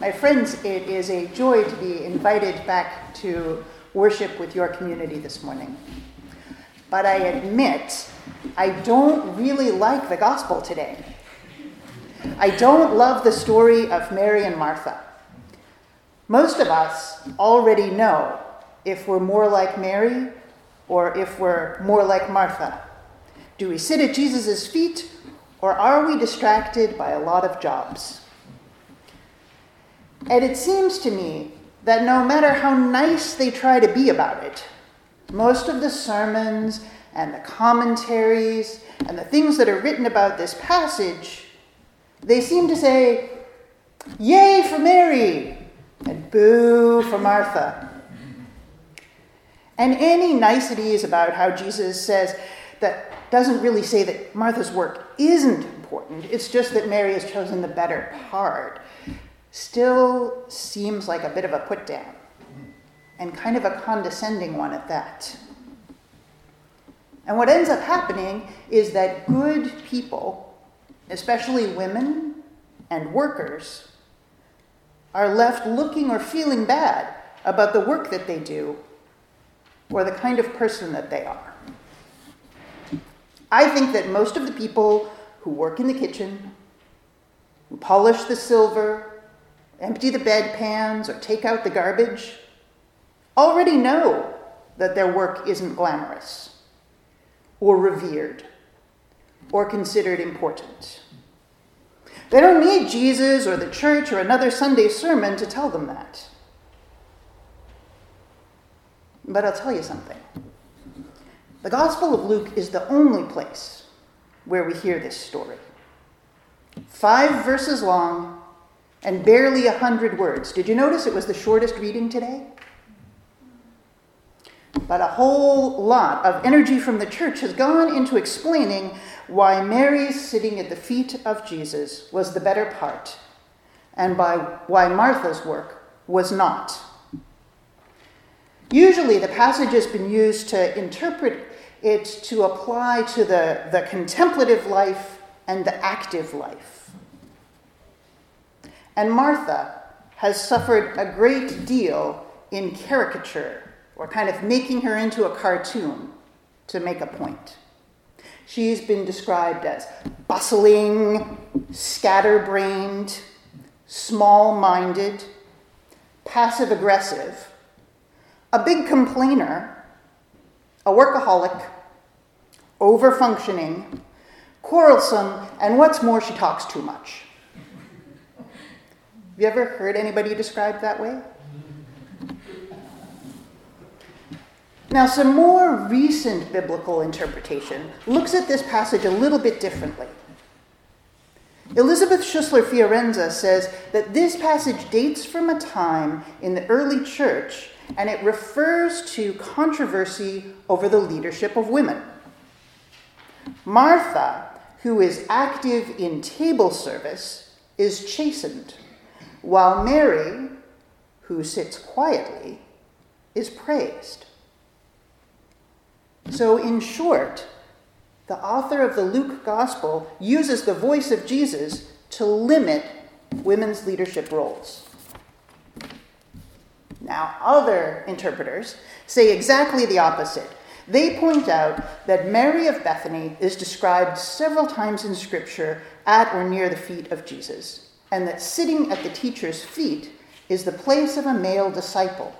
My friends, it is a joy to be invited back to worship with your community this morning. But I admit, I don't really like the gospel today. I don't love the story of Mary and Martha. Most of us already know if we're more like Mary or if we're more like Martha. Do we sit at Jesus' feet or are we distracted by a lot of jobs? And it seems to me that no matter how nice they try to be about it, most of the sermons and the commentaries and the things that are written about this passage, they seem to say, Yay for Mary! and boo for Martha. And any niceties about how Jesus says that doesn't really say that Martha's work isn't important, it's just that Mary has chosen the better part still seems like a bit of a put down, and kind of a condescending one at that. And what ends up happening is that good people, especially women and workers, are left looking or feeling bad about the work that they do or the kind of person that they are. I think that most of the people who work in the kitchen, who polish the silver, empty the bedpans, or take out the garbage, already know that their work isn't glamorous, or revered, or considered important. They don't need Jesus or the church or another Sunday sermon to tell them that. But I'll tell you something. The Gospel of Luke is the only place where we hear this story. Five verses long, and barely a hundred words. Did you notice it was the shortest reading today? But a whole lot of energy from the church has gone into explaining why Mary's sitting at the feet of Jesus was the better part, and by why Martha's work was not. Usually, the passage has been used to interpret it to apply to the, the contemplative life and the active life. And Martha has suffered a great deal in caricature, or kind of making her into a cartoon to make a point. She's been described as bustling, scatterbrained, small minded, passive aggressive, a big complainer, a workaholic, over functioning, quarrelsome, and what's more, she talks too much. Have you ever heard anybody described that way? Now, some more recent biblical interpretation looks at this passage a little bit differently. Elisabeth Schüssler Fiorenza says that this passage dates from a time in the early church and it refers to controversy over the leadership of women. Martha, who is active in table service, is chastened while Mary, who sits quietly, is praised. So, in short, the author of the Luke Gospel uses the voice of Jesus to limit women's leadership roles. Now, other interpreters say exactly the opposite. They point out that Mary of Bethany is described several times in Scripture at or near the feet of Jesus and that sitting at the teacher's feet is the place of a male disciple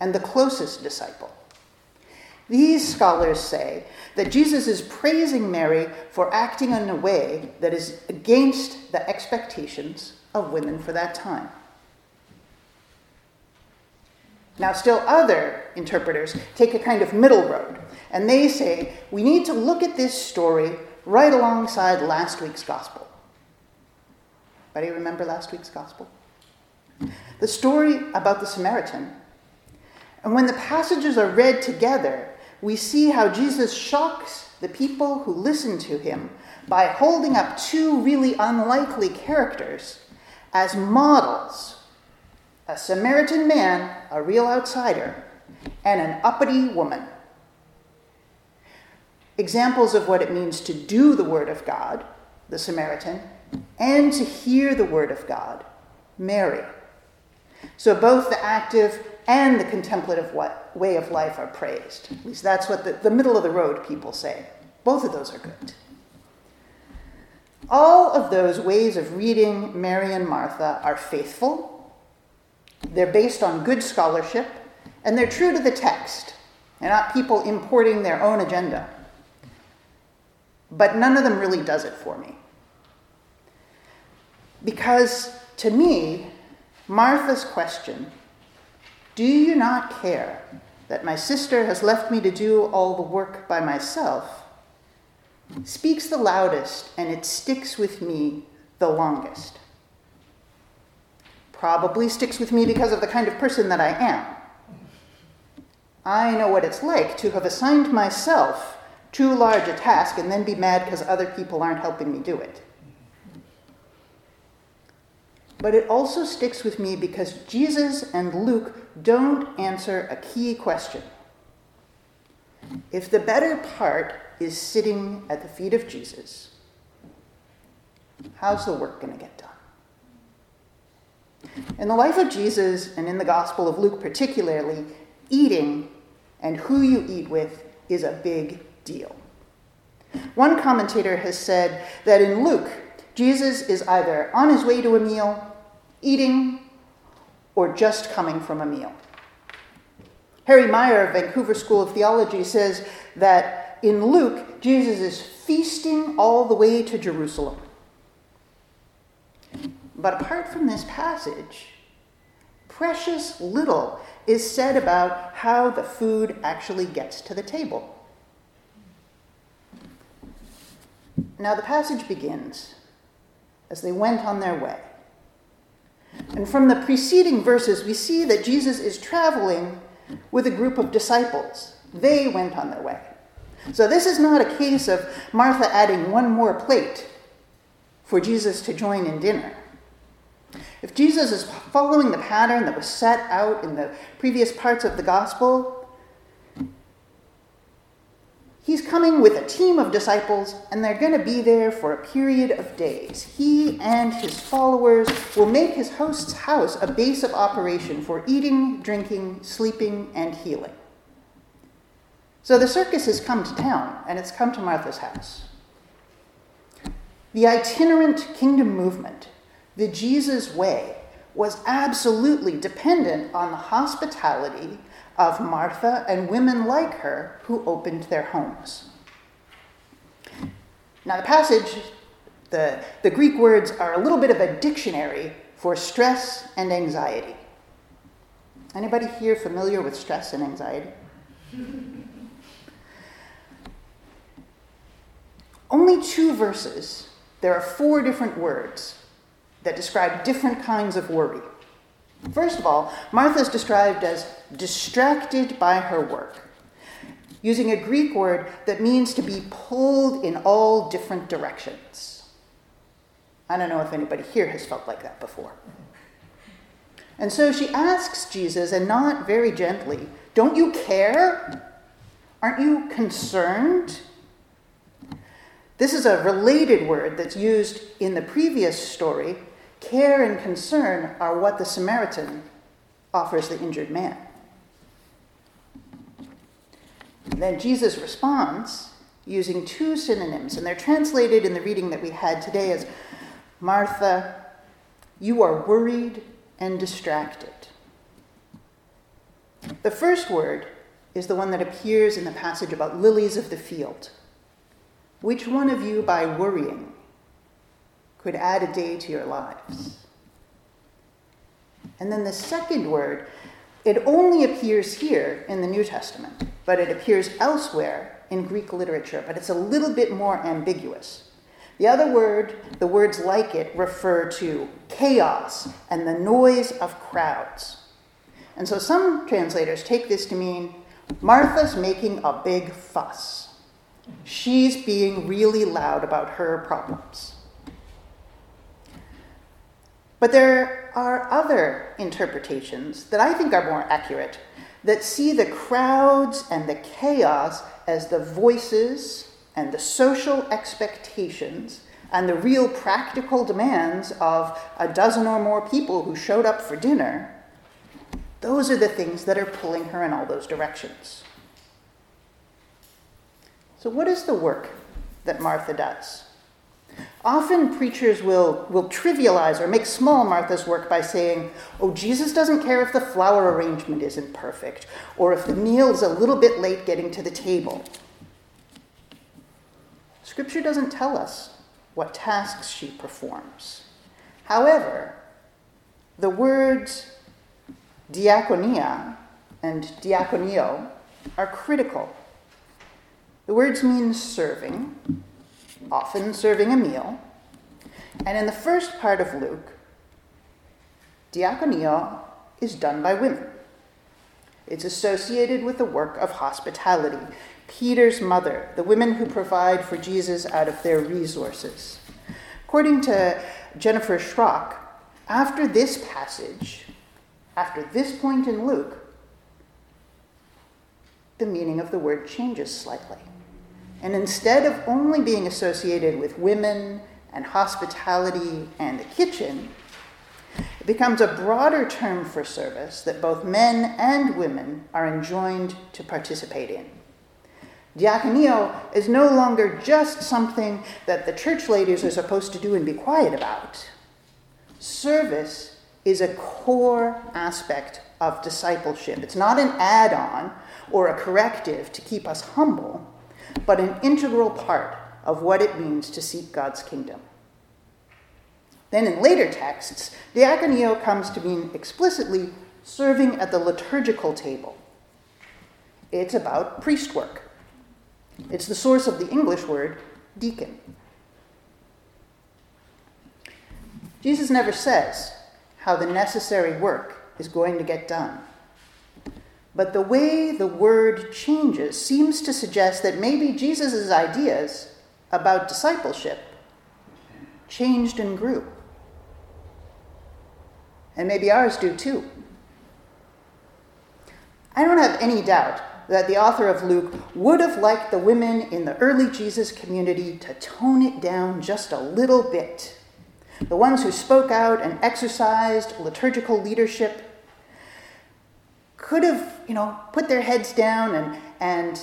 and the closest disciple. These scholars say that Jesus is praising Mary for acting in a way that is against the expectations of women for that time. Now, still other interpreters take a kind of middle road, and they say we need to look at this story right alongside last week's gospel. Anybody remember last week's gospel? The story about the Samaritan. And when the passages are read together, we see how Jesus shocks the people who listen to him by holding up two really unlikely characters as models a Samaritan man, a real outsider, and an uppity woman. Examples of what it means to do the Word of God, the Samaritan, and to hear the word of God, Mary, So both the active and the contemplative way of life are praised. At least that's what the, the middle of the road people say. Both of those are good. All of those ways of reading Mary and Martha are faithful, they're based on good scholarship, and they're true to the text. They're not people importing their own agenda. But none of them really does it for me. Because to me, Martha's question, Do you not care that my sister has left me to do all the work by myself? speaks the loudest and it sticks with me the longest. Probably sticks with me because of the kind of person that I am. I know what it's like to have assigned myself too large a task and then be mad because other people aren't helping me do it. But it also sticks with me because Jesus and Luke don't answer a key question. If the better part is sitting at the feet of Jesus, how's the work going to get done? In the life of Jesus and in the Gospel of Luke, particularly, eating and who you eat with is a big deal. One commentator has said that in Luke, Jesus is either on his way to a meal, eating, or just coming from a meal. Harry Maier of Vancouver School of Theology says that in Luke, Jesus is feasting all the way to Jerusalem. But apart from this passage, precious little is said about how the food actually gets to the table. Now, the passage begins as they went on their way. And from the preceding verses, we see that Jesus is traveling with a group of disciples. They went on their way. So this is not a case of Martha adding one more plate for Jesus to join in dinner. If Jesus is following the pattern that was set out in the previous parts of the gospel, He's coming with a team of disciples, and they're going to be there for a period of days. He and his followers will make his host's house a base of operation for eating, drinking, sleeping, and healing. So the circus has come to town, and it's come to Martha's house. The itinerant kingdom movement, the Jesus way, was absolutely dependent on the hospitality of Martha and women like her who opened their homes. Now, the passage, the, the Greek words are a little bit of a dictionary for stress and anxiety. Anybody here familiar with stress and anxiety? Only two verses, there are four different words that describe different kinds of worry. First of all, Martha is described as distracted by her work, using a Greek word that means to be pulled in all different directions. I don't know if anybody here has felt like that before. And so she asks Jesus, and not very gently, Don't you care? Aren't you concerned? This is a related word that's used in the previous story Care and concern are what the Samaritan offers the injured man. then Jesus responds using two synonyms, and they're translated in the reading that we had today as Martha, you are worried and distracted. The first word is the one that appears in the passage about lilies of the field. Which one of you, by worrying, could add a day to your lives. And then the second word, it only appears here in the New Testament, but it appears elsewhere in Greek literature, but it's a little bit more ambiguous. The other word, the words like it, refer to chaos and the noise of crowds. And so some translators take this to mean Martha's making a big fuss. She's being really loud about her problems. But there are other interpretations that I think are more accurate that see the crowds and the chaos as the voices and the social expectations and the real practical demands of a dozen or more people who showed up for dinner Those are the things that are pulling her in all those directions. So, what is the work that Martha does? Often preachers will, will trivialize or make small Martha's work by saying, oh, Jesus doesn't care if the flower arrangement isn't perfect or if the meal's a little bit late getting to the table. Scripture doesn't tell us what tasks she performs. However, the words diakonia and diakoneo are critical. The words mean serving, often serving a meal. And in the first part of Luke, diakonia is done by women. It's associated with the work of hospitality. Peter's mother, the women who provide for Jesus out of their resources. According to Jennifer Schrock, after this passage, after this point in Luke, the meaning of the word changes slightly. And instead of only being associated with women and hospitality and the kitchen, it becomes a broader term for service that both men and women are enjoined to participate in. Diakonio is no longer just something that the church ladies are supposed to do and be quiet about. Service is a core aspect of discipleship. It's not an add on or a corrective to keep us humble, but an integral part of what it means to seek God's kingdom. Then in later texts, diakonio comes to mean explicitly serving at the liturgical table. It's about priest work. It's the source of the English word deacon. Jesus never says how the necessary work is going to get done. But the way the word changes seems to suggest that maybe Jesus' ideas about discipleship changed and grew. And maybe ours do too. I don't have any doubt that the author of Luke would have liked the women in the early Jesus community to tone it down just a little bit. The ones who spoke out and exercised liturgical leadership could have, you know, put their heads down and, and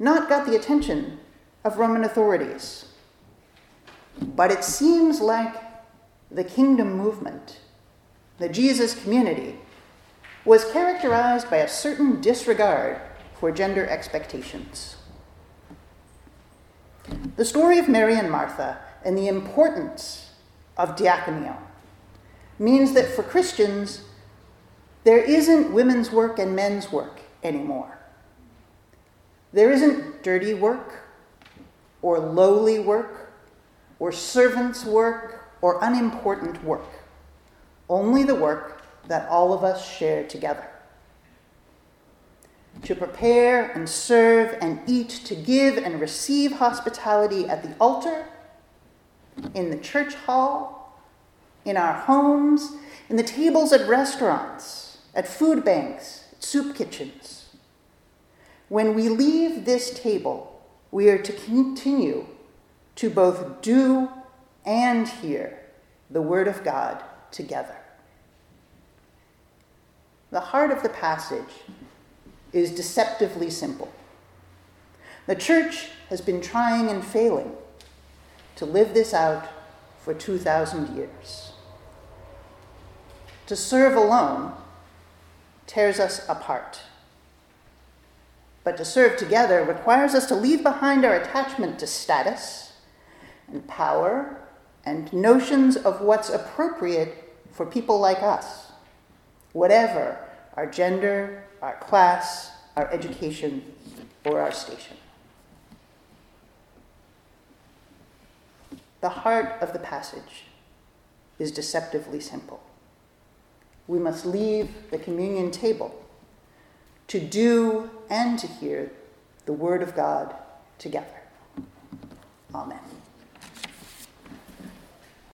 not got the attention of Roman authorities. But it seems like the kingdom movement, the Jesus community, was characterized by a certain disregard for gender expectations. The story of Mary and Martha and the importance of diaconio means that for Christians, there isn't women's work and men's work anymore. There isn't dirty work or lowly work or servant's work or unimportant work. Only the work that all of us share together. To prepare and serve and eat, to give and receive hospitality at the altar, in the church hall, in our homes, in the tables at restaurants at food banks, at soup kitchens. When we leave this table, we are to continue to both do and hear the Word of God together. The heart of the passage is deceptively simple. The church has been trying and failing to live this out for 2,000 years. To serve alone tears us apart. But to serve together requires us to leave behind our attachment to status and power and notions of what's appropriate for people like us, whatever our gender, our class, our education, or our station. The heart of the passage is deceptively simple we must leave the communion table to do and to hear the Word of God together. Amen.